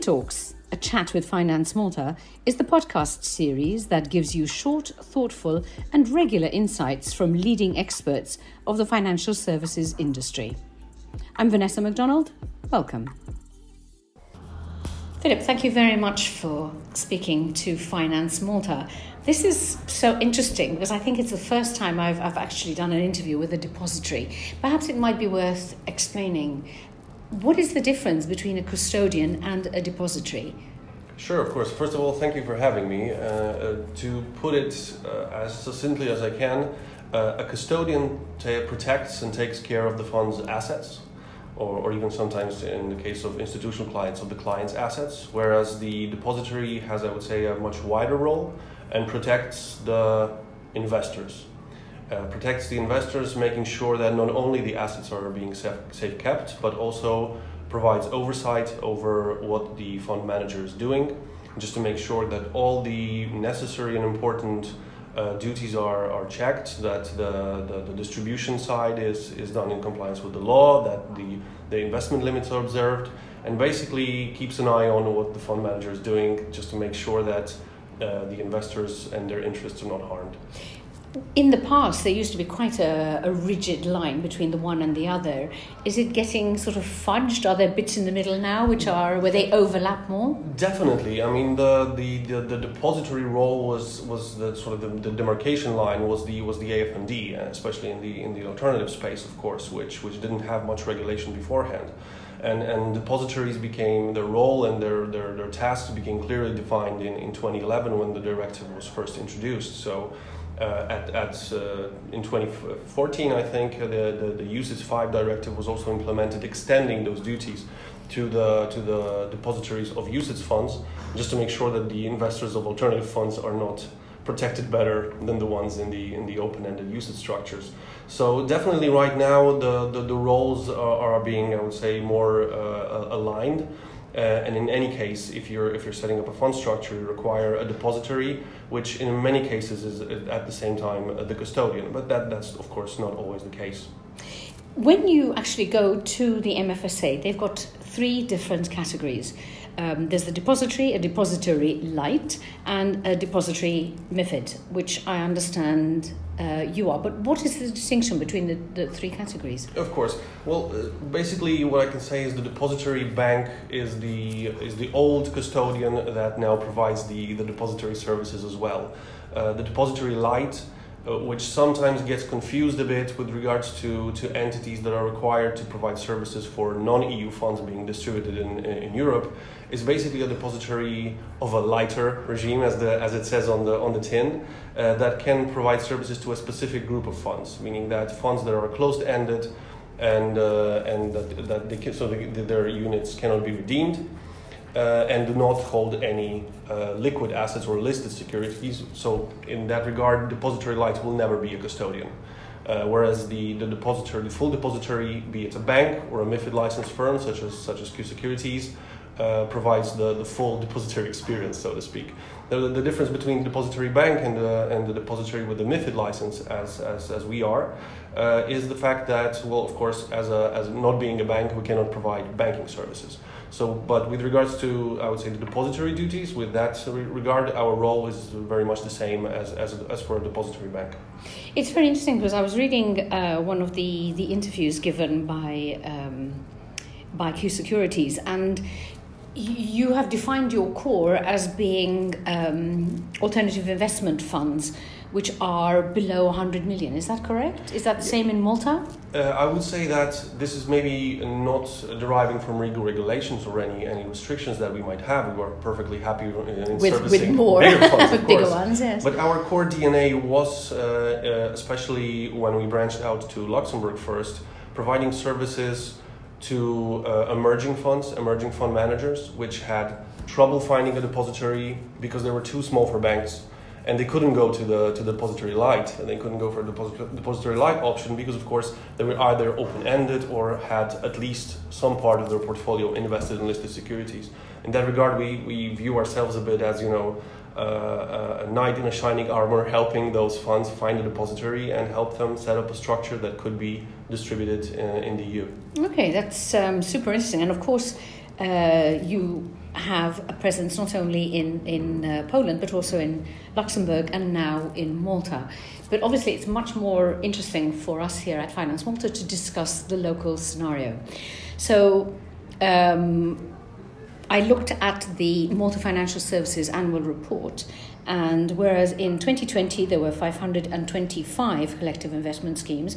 FinTalks, a chat with Finance Malta, is the podcast series that gives you short, thoughtful, and regular insights from leading experts of the financial services industry. I'm Vanessa McDonald. Welcome. Filip, thank you very much for speaking to Finance Malta. This is so interesting because I think it's the first time I've, I've actually done an interview with a depository. Perhaps it might be worth explaining what is the difference between a custodian and a depository? Sure, of course. First of all, thank you for having me. Uh, uh, to put it uh, as succinctly as I can, uh, a custodian protects and takes care of the fund's assets, or, or even sometimes in the case of institutional clients, of the client's assets, whereas the depository has, I would say, a much wider role and protects the investors uh, protects the investors, making sure that not only the assets are being safe, safe kept, but also provides oversight over what the fund manager is doing, just to make sure that all the necessary and important uh, duties are, are checked, that the, the, the, distribution side is, is done in compliance with the law, that the, the investment limits are observed, and basically keeps an eye on what the fund manager is doing just to make sure that uh, the investors and their interests are not harmed in the past, there used to be quite a, a, rigid line between the one and the other. Is it getting sort of fudged? Are there bits in the middle now which are where they overlap more? Definitely. I mean, the the, the, the depository role was was the sort of the, the, demarcation line was the was the AFMD, especially in the in the alternative space, of course, which which didn't have much regulation beforehand. And, and depositories became their role and their, their, their tasks became clearly defined in, in 2011 when the directive was first introduced. So uh, at, at uh, in 2014, I think the, the, the UCITS 5 directive was also implemented, extending those duties to the to the depositories of UCITS funds, just to make sure that the investors of alternative funds are not protected better than the ones in the in the open-ended UCITS structures. So definitely, right now the the, the roles are, are being, I would say, more uh, aligned. Uh, and in any case, if you're if you're setting up a fund structure, you require a depository, which in many cases is at the same time uh, the custodian. But that that's of course not always the case. When you actually go to the MFSA, they've got three different categories. Um, there's the depository, a depository light, and a depository MIFID, which I understand uh, you are. But what is the distinction between the, the three categories? Of course. Well, uh, basically, what I can say is the depository bank is the is the old custodian that now provides the, the depository services as well. Uh, the depository light uh, which sometimes gets confused a bit with regards to, to entities that are required to provide services for non-EU funds being distributed in, in Europe, is basically a depository of a lighter regime, as, the, as it says on the, on the tin, uh, that can provide services to a specific group of funds, meaning that funds that are closed-ended and, uh, and that, that they can, so the, their units cannot be redeemed uh, and do not hold any uh, liquid assets or listed securities. So, in that regard, depository light will never be a custodian. Uh, whereas the, the depository, the full depository, be it a bank or a MIFID licensed firm such as such as Q Securities, uh, provides the, the full depository experience, so to speak. The, the difference between depository bank and the, and the depository with the MIFID license, as, as, as we are, uh, is the fact that, well, of course, as, a, as not being a bank, we cannot provide banking services. So, but with regards to, I would say, the depository duties, with that regard, our role is very much the same as, as, as for a depository bank. It's very interesting because I was reading uh, one of the, the interviews given by, um, by Q Securities, and you have defined your core as being um, alternative investment funds which are below 100 million. Is that correct? Is that the same in Malta? Uh, I would say that this is maybe not deriving from legal regulations or any, any restrictions that we might have. We are perfectly happy in with, servicing with more bigger funds, of bigger ones, yes. But our core DNA was, uh, uh, especially when we branched out to Luxembourg first, providing services to uh, emerging funds, emerging fund managers, which had trouble finding a depository because they were too small for banks and they couldn't go to the to the depository light and they couldn't go for the depository light option because of course they were either open-ended or had at least some part of their portfolio invested in listed securities. In that regard we, we view ourselves a bit as you know a knight in a shining armor helping those funds find a depository and help them set up a structure that could be distributed in, in the EU okay that's um, super interesting and of course uh, you have a presence not only in, in uh, Poland but also in Luxembourg and now in Malta. But obviously, it's much more interesting for us here at Finance Malta to discuss the local scenario. So, um, I looked at the Malta Financial Services annual report, and whereas in 2020 there were 525 collective investment schemes,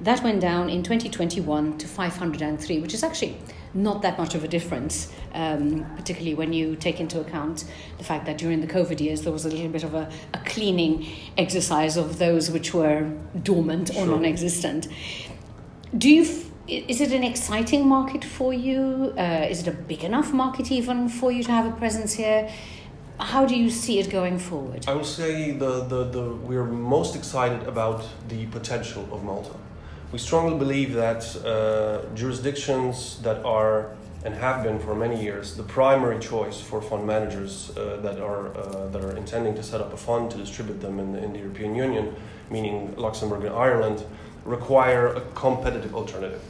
that went down in 2021 to 503, which is actually not that much of a difference, um, particularly when you take into account the fact that during the COVID years there was a little bit of a, a cleaning exercise of those which were dormant or non existent. Do you is it an exciting market for you? Uh, is it a big enough market even for you to have a presence here? How do you see it going forward? I would say the, the, the, we're most excited about the potential of Malta. We strongly believe that uh, jurisdictions that are and have been for many years the primary choice for fund managers uh, that are uh, that are intending to set up a fund to distribute them in in the European Union, meaning Luxembourg and Ireland, require a competitive alternative.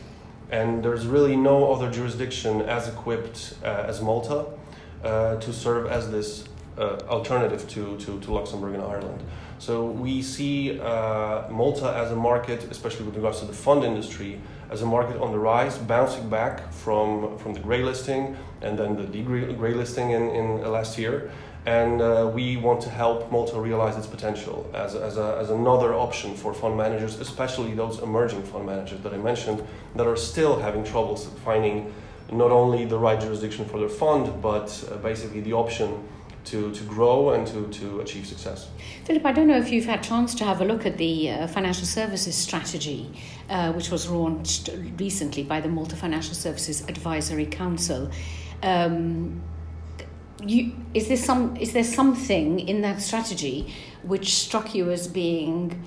And there's really no other jurisdiction as equipped uh, as Malta uh, to serve as this uh, alternative to, to, to Luxembourg and Ireland. So we see uh, Malta as a market, especially with regards to the fund industry, as a market on the rise, bouncing back from, from the grey listing and then the grey listing in, in last year. And uh, we want to help Malta realize its potential as, as, a, as another option for fund managers, especially those emerging fund managers that I mentioned that are still having troubles finding not only the right jurisdiction for their fund, but uh, basically the option to, to grow and to, to achieve success. Filip, I don't know if you've had chance to have a look at the uh, financial services strategy, uh, which was launched recently by the Malta Financial Services Advisory Council. Um, you, is, there some, is there something in that strategy which struck you as being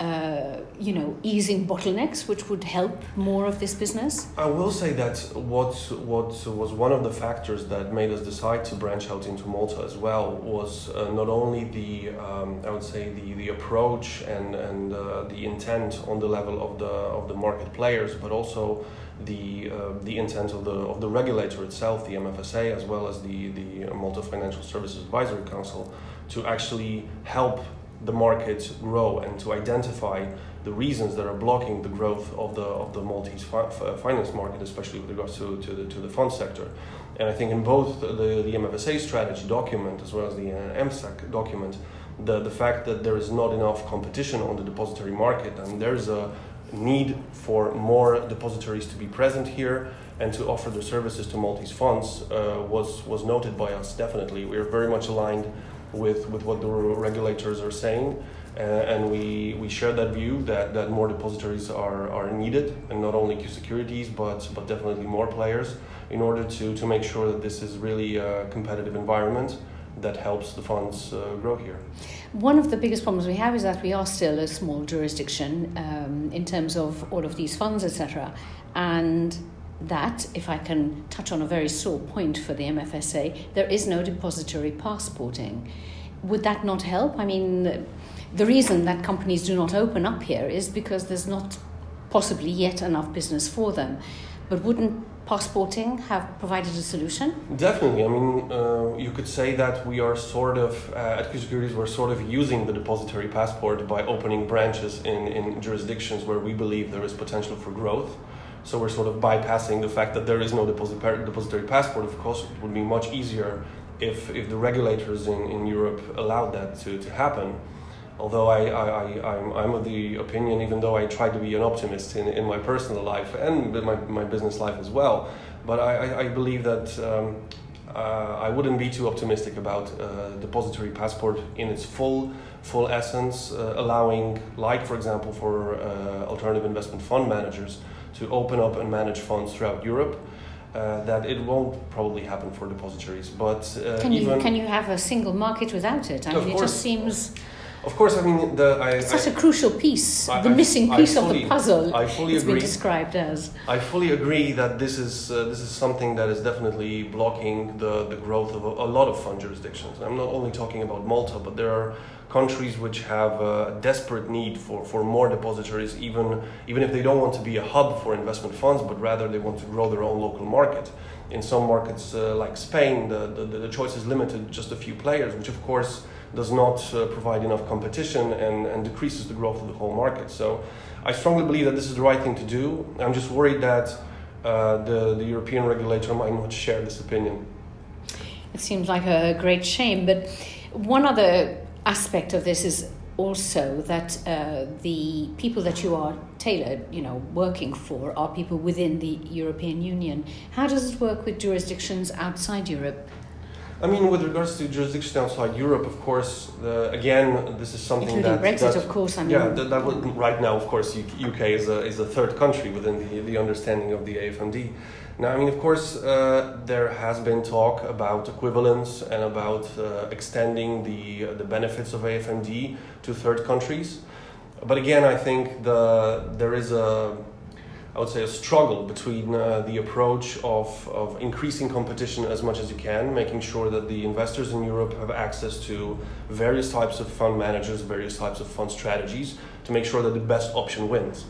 uh, you know, easing bottlenecks, which would help more of this business? I will say that what what was one of the factors that made us decide to branch out into Malta as well was uh, not only the um, I would say the, the approach and and uh, the intent on the level of the of the market players, but also the uh, the intent of the of the regulator itself, the MFSA, as well as the the Malta Financial Services Advisory Council, to actually help the market grow and to identify the reasons that are blocking the growth of the of the Maltese fi- finance market, especially with regards to, to the to the fund sector. And I think in both the, the MFSA strategy document as well as the uh, MSAC document, the, the fact that there is not enough competition on the depository market and there's a need for more depositories to be present here and to offer their services to Maltese funds uh, was was noted by us definitely. We are very much aligned with, with what the regulators are saying. Uh, and we, we share that view that, that more depositories are, are needed, and not only Q securities, but, but definitely more players, in order to, to make sure that this is really a competitive environment that helps the funds uh, grow here. One of the biggest problems we have is that we are still a small jurisdiction um, in terms of all of these funds, etc. And that, if I can touch on a very sore point for the MFSA, there is no depository passporting. Would that not help? I mean, the reason that companies do not open up here is because there's not possibly yet enough business for them. But wouldn't passporting have provided a solution? Definitely. I mean, uh, you could say that we are sort of, uh, at Q Securities, we're sort of using the depository passport by opening branches in, in jurisdictions where we believe there is potential for growth. So we're sort of bypassing the fact that there is no depository passport. Of course, it would be much easier if, if the regulators in, in Europe allowed that to, to happen. Although I, I, I, I'm, I'm of the opinion, even though I try to be an optimist in, in my personal life and my, my business life as well, but I, I believe that um, uh, I wouldn't be too optimistic about uh, depository passport in its full full essence, uh, allowing, like for example, for uh, alternative investment fund managers to open up and manage funds throughout Europe. Uh, that it won't probably happen for depositories, but uh, can you can you have a single market without it? I mean, it just seems. Of course, I mean the I, It's such I, a crucial piece, I- the missing piece of the puzzle. I fully it's been agree. described as. I fully agree that this is uh, this is something that is definitely blocking the, the growth of a, a lot of fund jurisdictions. I'm not only talking about Malta, but there are countries which have a desperate need for, for more depositories, even even if they don't want to be a hub for investment funds, but rather they want to grow their own local market. In some markets uh, like Spain, the, the, the choice is limited just a few players, which of course does not uh, provide enough competition and, and decreases the growth of the whole market. So I strongly believe that this is the right thing to do. I'm just worried that uh, the, the European regulator might not share this opinion. It seems like a great shame. But one other aspect of this is also that uh, the people that you are tailored, you know, working for are people within the European Union. How does it work with jurisdictions outside Europe? I mean, with regards to jurisdiction outside Europe, of course, the, again, this is something Including that Brexit, that- of course. I mean, Yeah, that, that would, right now, of course, UK is a, is a third country within the, the understanding of the AFMD. Now, I mean, of course, uh, there has been talk about equivalence and about uh, extending the, the benefits of AFMD to third countries. But again, I think the, there is a, I would say, a struggle between uh, the approach of, of increasing competition as much as you can, making sure that the investors in Europe have access to various types of fund managers, various types of fund strategies, to make sure that the best option wins.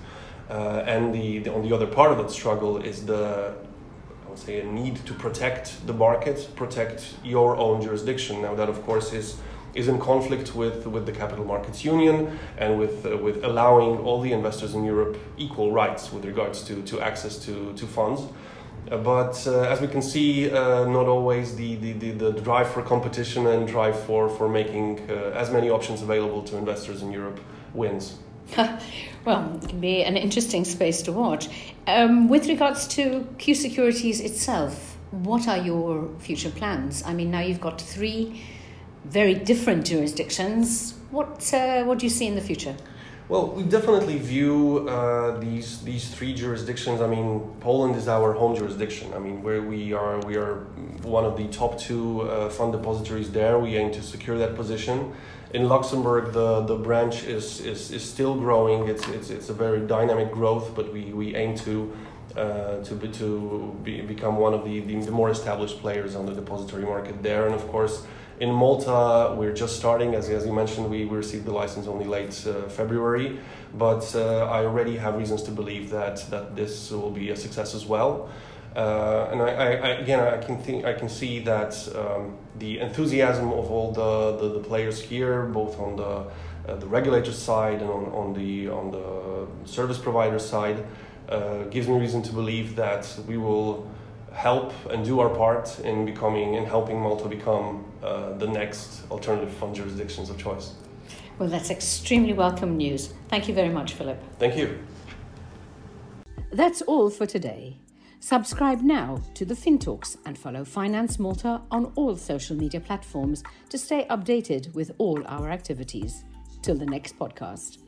Uh, and the, the, on the other part of that struggle is the, I would say, a need to protect the market, protect your own jurisdiction. Now, that of course is is in conflict with, with the Capital Markets Union and with, uh, with allowing all the investors in Europe equal rights with regards to, to access to, to funds. Uh, but uh, as we can see, uh, not always the, the, the, the drive for competition and drive for, for making uh, as many options available to investors in Europe wins. well, it can be an interesting space to watch. Um, with regards to Q Securities itself, what are your future plans? I mean, now you've got three very different jurisdictions. What uh, what do you see in the future? Well, we definitely view uh, these these three jurisdictions. I mean, Poland is our home jurisdiction. I mean, where we are we are one of the top two uh, fund depositories there. We aim to secure that position. In Luxembourg, the, the branch is, is, is still growing. It's, it's, it's a very dynamic growth, but we, we aim to uh, to be, to be, become one of the, the, the more established players on the depository market there. And of course, in Malta, we're just starting. As, as you mentioned, we, we received the license only late uh, February, but uh, I already have reasons to believe that, that this will be a success as well. Uh, and I, I, again, I can think, I can see that um, the enthusiasm of all the, the, the players here, both on the uh, the regulator side and on, on the on the service provider side, uh, gives me reason to believe that we will help and do our part in becoming in helping Malta become uh, the next alternative fund jurisdictions of choice. Well, that's extremely welcome news. Thank you very much, Filip. Thank you. That's all for today. Subscribe now to the FinTalks and follow Finance Malta on all social media platforms to stay updated with all our activities. Till the next podcast.